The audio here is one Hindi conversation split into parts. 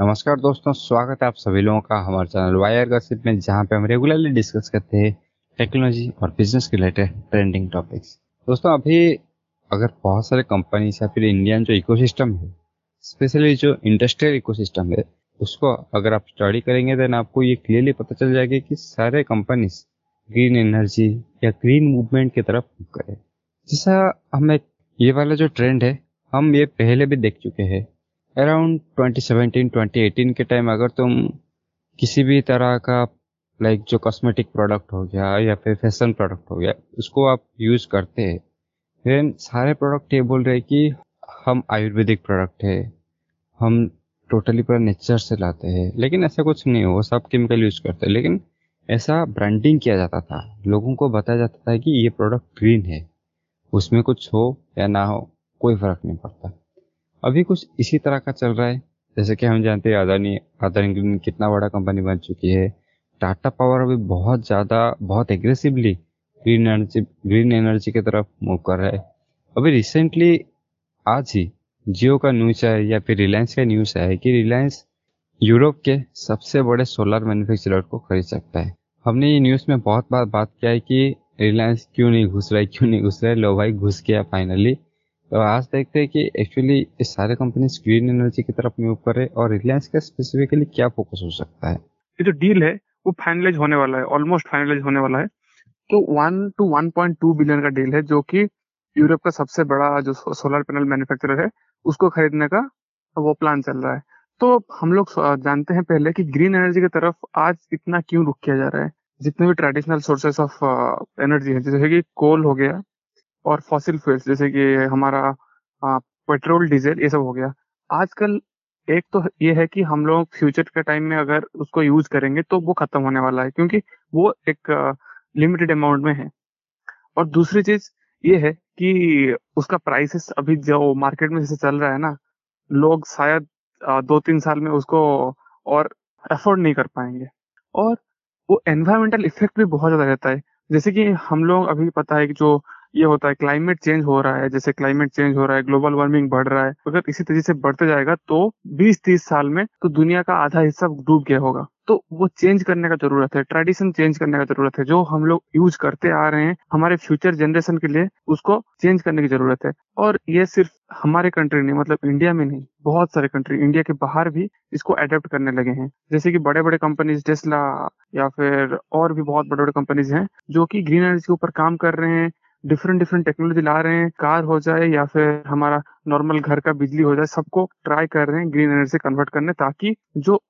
नमस्कार दोस्तों, स्वागत है आप सभी लोगों का हमारे चैनल वायर गसिप में, जहाँ पे हम रेगुलरली डिस्कस करते हैं टेक्नोलॉजी और बिज़नेस के रिलेटेड ट्रेंडिंग टॉपिक्स दोस्तों, अभी अगर बहुत सारे कंपनीज़ या फिर इंडियन जो इकोसिस्टम है स्पेशली जो इंडस्ट्रियल इकोसिस्टम है, उसको अगर आप स्टडी करेंगे देन आपको ये क्लियरली पता चल जाएगा कि सारे कंपनीज़ ग्रीन एनर्जी या ग्रीन मूवमेंट की तरफ़ करें जैसा हमें ये वाला जो ट्रेंड है, हम ये पहले भी देख चुके हैं अराउंड 2017 2018 के टाइम अगर तुम किसी भी तरह का लाइक जो कॉस्मेटिक प्रोडक्ट हो गया या फिर फ़ैशन प्रोडक्ट हो गया, उसको आप यूज़ करते हैं फिर सारे प्रोडक्ट ये बोल रहे कि हम आयुर्वेदिक प्रोडक्ट है, हम टोटली पूरा नेचर से लाते हैं, लेकिन ऐसा कुछ नहीं हो सब केमिकल यूज़ करते हैं, लेकिन ऐसा ब्रांडिंग किया जाता था, लोगों को बताया जाता था कि ये प्रोडक्ट ग्रीन है, उसमें कुछ हो या ना हो, कोई फ़र्क नहीं पड़ता। अभी कुछ इसी तरह का चल रहा है। जैसे कि हम जानते हैं, अदानी अदानी ग्रीन कितना बड़ा कंपनी बन चुकी है। टाटा पावर अभी बहुत ज़्यादा, बहुत aggressively green energy green energy की तरफ़ मूव कर रहा है। अभी रिसेंटली आज ही जियो का न्यूज़ है या फिर रिलायंस का न्यूज़ है कि रिलायंस यूरोप के सबसे बड़े सोलर मैन्युफैक्चरर को खरीद सकता है। हमने ये न्यूज़ में बहुत बार बात किया है कि रिलायंस क्यों नहीं घुस रहा है, क्यों नहीं घुस रहा है। लो भाई, घुस गया फाइनली तो आज देखते हैं कि एक्चुअली ये सारे कंपनी ग्रीन एनर्जी की तरफ़ मूव करे और रिलायंस का स्पेसिफिकली क्या फोकस हो सकता है? ये जो डील है, वो फाइनलाइज होने वाला है ऑलमोस्ट फाइनलाइज होने वाला है। तो one two one point two billion का डील है, जो कि यूरोप का सबसे बड़ा जो सोलर पैनल मैन्युफैक्चरर है, उसको खरीदने का वो प्लान चल रहा है। तो हम लोग जानते हैं पहले कि ग्रीन एनर्जी की तरफ़ आज इतना क्यों रुक किया जा रहा है? जितने भी ट्रेडिशनल सोर्सेस ऑफ़ एनर्जी है, जैसे कि कोल हो गया और फॉसिल फ्यूल्स जैसे कि हमारा पेट्रोल डीजल ये सब हो गया। आजकल एक तो ये है कि हम लोग फ्यूचर के टाइम में अगर उसको यूज़ करेंगे तो वो खत्म होने वाला है, क्योंकि वो एक लिमिटेड अमाउंट में है। और दूसरी चीज़ ये है कि उसका प्राइसेस अभी जो मार्केट में जैसे चल रहा है ना, लोग शायद दो तीन साल में उसको और अफोर्ड नहीं कर पाएँगे। और वो एनवायरमेंटल इफ़ेक्ट भी बहुत ज़्यादा रहता है। जैसे कि हम लोग अभी पता है कि जो ये होता है क्लाइमेट चेंज हो रहा है, जैसे क्लाइमेट चेंज हो रहा है ग्लोबल वार्मिंग बढ़ रहा है, अगर इसी तेज़ी से बढ़ते जाएगा तो 20-30 साल में तो दुनिया का आधा हिस्सा डूब गया होगा। तो वो चेंज करने का ज़रूरत है ट्रेडिशन चेंज करने का ज़रूरत है, जो हम लोग यूज़ करते आ रहे हैं, हमारे फ्यूचर जनरेशन के लिए उसको चेंज करने की ज़रूरत है। और ये सिर्फ़ हमारे कंट्री नहीं मतलब इंडिया में नहीं, बहुत सारे कंट्री इंडिया के बाहर भी इसको अडेप्ट करने लगे हैं। जैसे कि बड़े बड़े कंपनीज़ टेस्ला या फिर और भी बहुत बड़े बड़े कंपनीज़ हैं, जो कि ग्रीन एनर्जी के ऊपर काम कर रहे हैं डिफरेंट डिफरेंट टेक्नोलॉजी ला रहे हैं कार हो जाए या फिर हमारा नॉर्मल घर का बिजली हो जाए, सबको ट्राई कर रहे हैं ग्रीन एनर्जी कन्वर्ट करने ताकि जो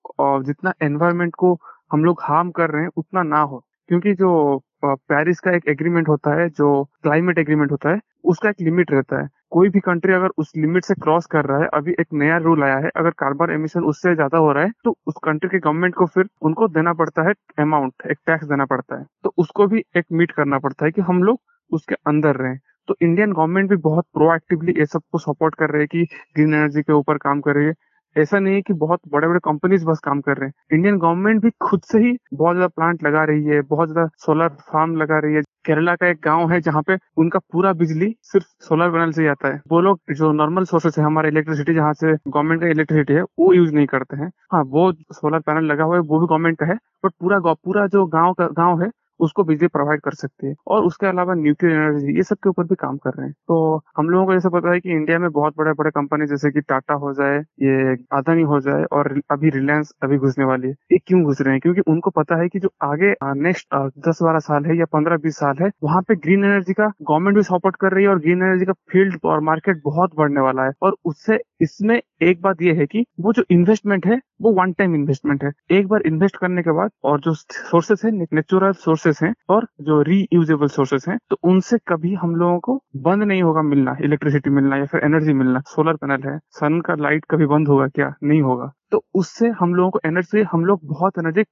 जितना एनवायरमेंट को हम लोग हार्म कर रहे हैं, उतना ना हो। क्योंकि जो पेरिस का एक एग्रीमेंट होता है, जो क्लाइमेट एग्रीमेंट होता है, उसका एक लिमिट रहता है। कोई भी कंट्री अगर उस लिमिट से क्रॉस कर रहा है, अभी एक नया रूल आया है, अगर कार्बन एमिशन उससे ज़्यादा हो रहा है तो उस कंट्री के गवर्नमेंट को फिर उनको देना पड़ता है अमाउंट एक टैक्स देना पड़ता है। तो उसको भी एक मीट करना पड़ता है कि हम लोग उसके अंदर रहें। तो इंडियन गवर्नमेंट भी बहुत प्रोएक्टिवली ये सबको सपोर्ट कर रहे हैं कि ग्रीन एनर्जी के ऊपर काम कर रही है। ऐसा नहीं है कि बहुत बड़े बड़े कंपनीज़ बस काम कर रहे हैं। इंडियन गवर्नमेंट भी खुद से ही बहुत ज़्यादा प्लांट लगा रही है, बहुत ज़्यादा सोलर फार्म लगा रही है। केरला का एक गाँव है जहाँ पे उनका पूरा बिजली सिर्फ़ सोलर पैनल से ही आता है। वो लोग जो नॉर्मल सोर्सेस है, हमारे इलेक्ट्रिसिटी जहाँ से गवर्नमेंट का इलेक्ट्रिसिटी है, वो यूज़ नहीं करते हैं। हाँ वो सोलर पैनल लगा हुआ है, वो भी गवर्नमेंट का है बट पूरा पूरा जो गाँव का, गाँव है उसको बिजली प्रोवाइड कर सकती है। और उसके अलावा न्यूक्लियर एनर्जी ये सब के ऊपर भी काम कर रहे हैं। तो हम लोगों को जैसे पता है कि इंडिया में बहुत बड़े बड़े कंपनी जैसे कि टाटा हो जाए, ये अदानी हो जाए और अभी रिलायंस अभी घुसने वाली है। ये क्यों घुस रहे हैं? क्योंकि उनको पता है कि जो आगे नेक्स्ट दस बारह साल है या पंद्रह बीस साल है, वहाँ पे ग्रीन एनर्जी का गवर्नमेंट भी सपोर्ट कर रही है और ग्रीन एनर्जी का फ़ील्ड और मार्केट बहुत बढ़ने वाला है। और उससे इसमें एक बात यह है कि वो जो इन्वेस्टमेंट है, वो वन टाइम इन्वेस्टमेंट है। एक बार इन्वेस्ट करने के बाद और जो सोर्सेस है नेचुरल सोर्सेस हैं और जो रीयूजेबल सोर्सेस हैं तो उनसे कभी हम लोगों को बंद नहीं होगा मिलना इलेक्ट्रिसिटी मिलना या फिर एनर्जी मिलना। सोलर पैनल है सन का लाइट कभी बंद होगा क्या? नहीं होगा। तो उससे हम लोगों को एनर्जी हम लोग बहुत एनर्जी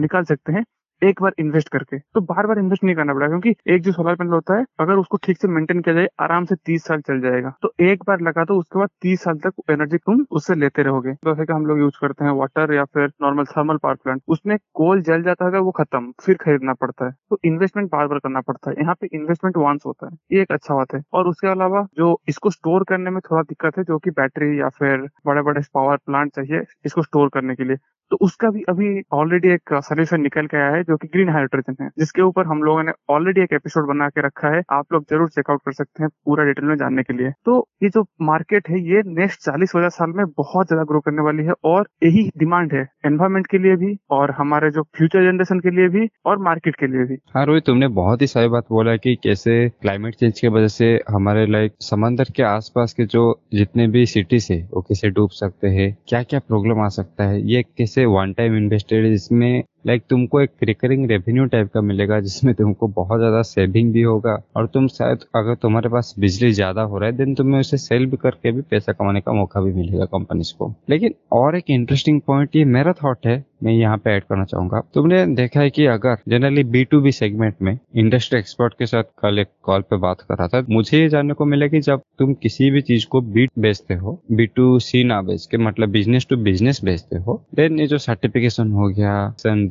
निकाल सकते हैं। एक बार इन्वेस्ट करके तो बार बार इन्वेस्ट नहीं करना पड़ेगा, क्योंकि एक जो सोलर पैनल होता है, अगर उसको ठीक से मेंटेन किया जाए, आराम से तीस साल चल जाएगा। तो एक बार लगा तो उसके बाद तीस साल तक एनर्जी तुम उससे लेते रहोगे। जैसे कि हम लोग यूज़ करते हैं वाटर या फिर नॉर्मल थर्मल पावर प्लांट उसमें कोल जल जाता है, वो खत्म, फिर खरीदना पड़ता है। तो इन्वेस्टमेंट बार बार करना पड़ता है। यहाँ पे इन्वेस्टमेंट वांस होता है, ये एक अच्छा बात है। और उसके अलावा जो इसको स्टोर करने में थोड़ा दिक्कत है, जो की बैटरी या फिर बड़े बड़े पावर प्लांट चाहिए, इसको स्टोर करने के लिए। तो उसका भी अभी ऑलरेडी एक सोल्यूशन निकल आया है, जो कि ग्रीन हाइड्रोजन है। जिसके ऊपर हम लोगों ने ऑलरेडी एक एपिसोड बना के रखा है। आप लोग ज़रूर चेकआउट कर सकते हैं पूरा डिटेल में जानने के लिए। तो ये जो मार्केट है, ये नेक्स्ट चालीस हज़ार साल में बहुत ज़्यादा ग्रो करने वाली है और यही डिमांड है एनवायरमेंट के लिए भी और हमारे जो फ्यूचर जनरेशन के लिए भी और मार्केट के लिए भी। हाँ रोहित, तुमने बहुत ही सही बात बोला की कैसे क्लाइमेट चेंज की वजह से हमारे लाइक समंदर के आसपास के जो जितने भी सिटीज़ है वो कैसे डूब सकते हैं। क्या क्या प्रॉब्लम आ सकता है? ये कैसे वन टाइम इन्वेस्टेड जिसमें लाइक like, तुमको एक रिकरिंग रेवेन्यू टाइप का मिलेगा जिसमें तुमको बहुत ज़्यादा सेविंग भी होगा और तुम शायद अगर तुम्हारे पास बिजली ज़्यादा हो रहा है देन तुम्हें उसे सेल भी करके भी पैसा कमाने का मौका भी मिलेगा कंपनीज़ को। लेकिन और एक इंटरेस्टिंग पॉइंट ये मेरा थॉट है मैं यहाँ पे ऐड करना चाहूँगा। तुमने देखा है कि अगर generally B to B segment में इंडस्ट्री एक्सपर्ट के साथ कल एक कॉल पे बात कर रहा था मुझे ये जानने को मिला कि जब तुम किसी भी चीज़ को बी बेचते हो बी टू सी ना बेच के मतलब बिज़नेस टू बिज़नेस बेचते हो देन ये जो सर्टिफिकेशन हो गया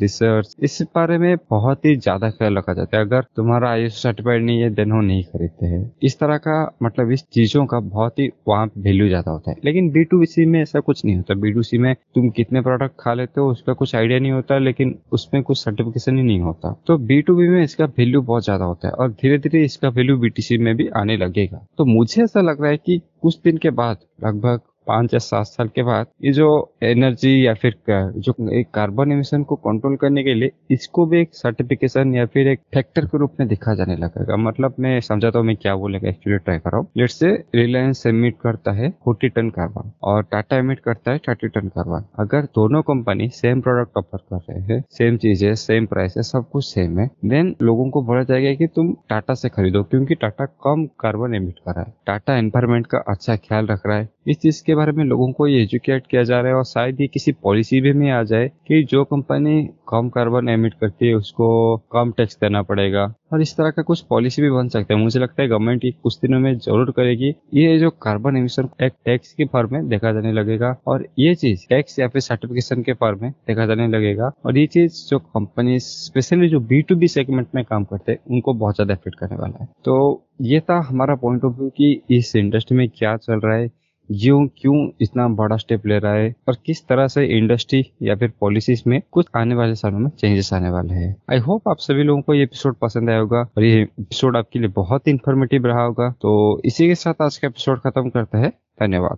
रिसर्च इस बारे में बहुत ही ज़्यादा ख्याल रखा जाता है। अगर तुम्हारा आई सर्टिफाइड नहीं है देन वो नहीं खरीदते हैं। इस तरह का मतलब इस चीज़ों का बहुत ही वहाँ वैल्यू ज़्यादा होता है। लेकिन बी टू सी में ऐसा कुछ नहीं होता। बी टू सी में तुम कितने प्रोडक्ट खा लेते हो, उसका कुछ आइडिया नहीं होता, लेकिन उसमें कुछ सर्टिफिकेशन ही नहीं होता। तो बी टू बी में इसका वैल्यू बहुत ज़्यादा होता है और धीरे धीरे इसका वैल्यू बीटीसी में भी आने लगेगा। तो मुझे ऐसा लग रहा है कि कुछ दिन के बाद, लगभग पाँच या सात साल के बाद, ये जो एनर्जी या फिर जो एक कार्बन एमिशन को कंट्रोल करने के लिए, इसको भी एक सर्टिफिकेशन या फिर एक फैक्टर के रूप में दिखा जाने लगेगा। मतलब मैं समझाता हूँ मैं क्या बोलेगा एक्चुअली ट्राई कर। हूँ लेट से रिलायंस एमिट करता है फोर्टी टन कार्बन और टाटा एमिट करता है थर्टी टन कार्बन अगर दोनों कंपनी सेम प्रोडक्ट ऑफ़र कर रहे हैं सेम चीज़ें सेम प्राइस है, सब कुछ सेम है देन लोगों को बोला जाएगा कि तुम टाटा से खरीदो, क्योंकि टाटा कम कार्बन एमिट कर रहा है। टाटा एनवायरमेंट का अच्छा ख्याल रख रहा है। इस चीज़ के बारे में लोगों को ये एजुकेट किया जा रहा है और शायद ये किसी पॉलिसी भी में आ जाए कि जो कंपनी कम कार्बन एमिट करती है, उसको कम टैक्स देना पड़ेगा। और इस तरह का कुछ पॉलिसी भी बन सकता है। मुझे लगता है गवर्नमेंट कुछ दिनों में ज़रूर करेगी। ये जो कार्बन एमिशन एक टैक्स के फॉर्म में देखा जाने लगेगा और ये चीज़ टैक्स या फिर सर्टिफिकेशन के फॉर्म में देखा जाने लगेगा। और ये चीज़ जो कंपनी स्पेशली जो बी टू बी सेगमेंट में काम करते हैं, उनको बहुत ज़्यादा इफ़ेक्ट करने वाला है। तो ये था हमारा पॉइंट ऑफ़ व्यू कि इस इंडस्ट्री में क्या चल रहा है यूँ क्यों इतना बड़ा स्टेप ले रहा है? और किस तरह से इंडस्ट्री या फिर पॉलिसीज़ में कुछ आने वाले सालों में चेंजेस आने वाले हैं? आई होप आप सभी लोगों को ये एपिसोड पसंद आया होगा और ये एपिसोड आपके लिए बहुत इन्फॉर्मेटिव रहा होगा। तो इसी के साथ आज का एपिसोड खत्म करते हैं। धन्यवाद।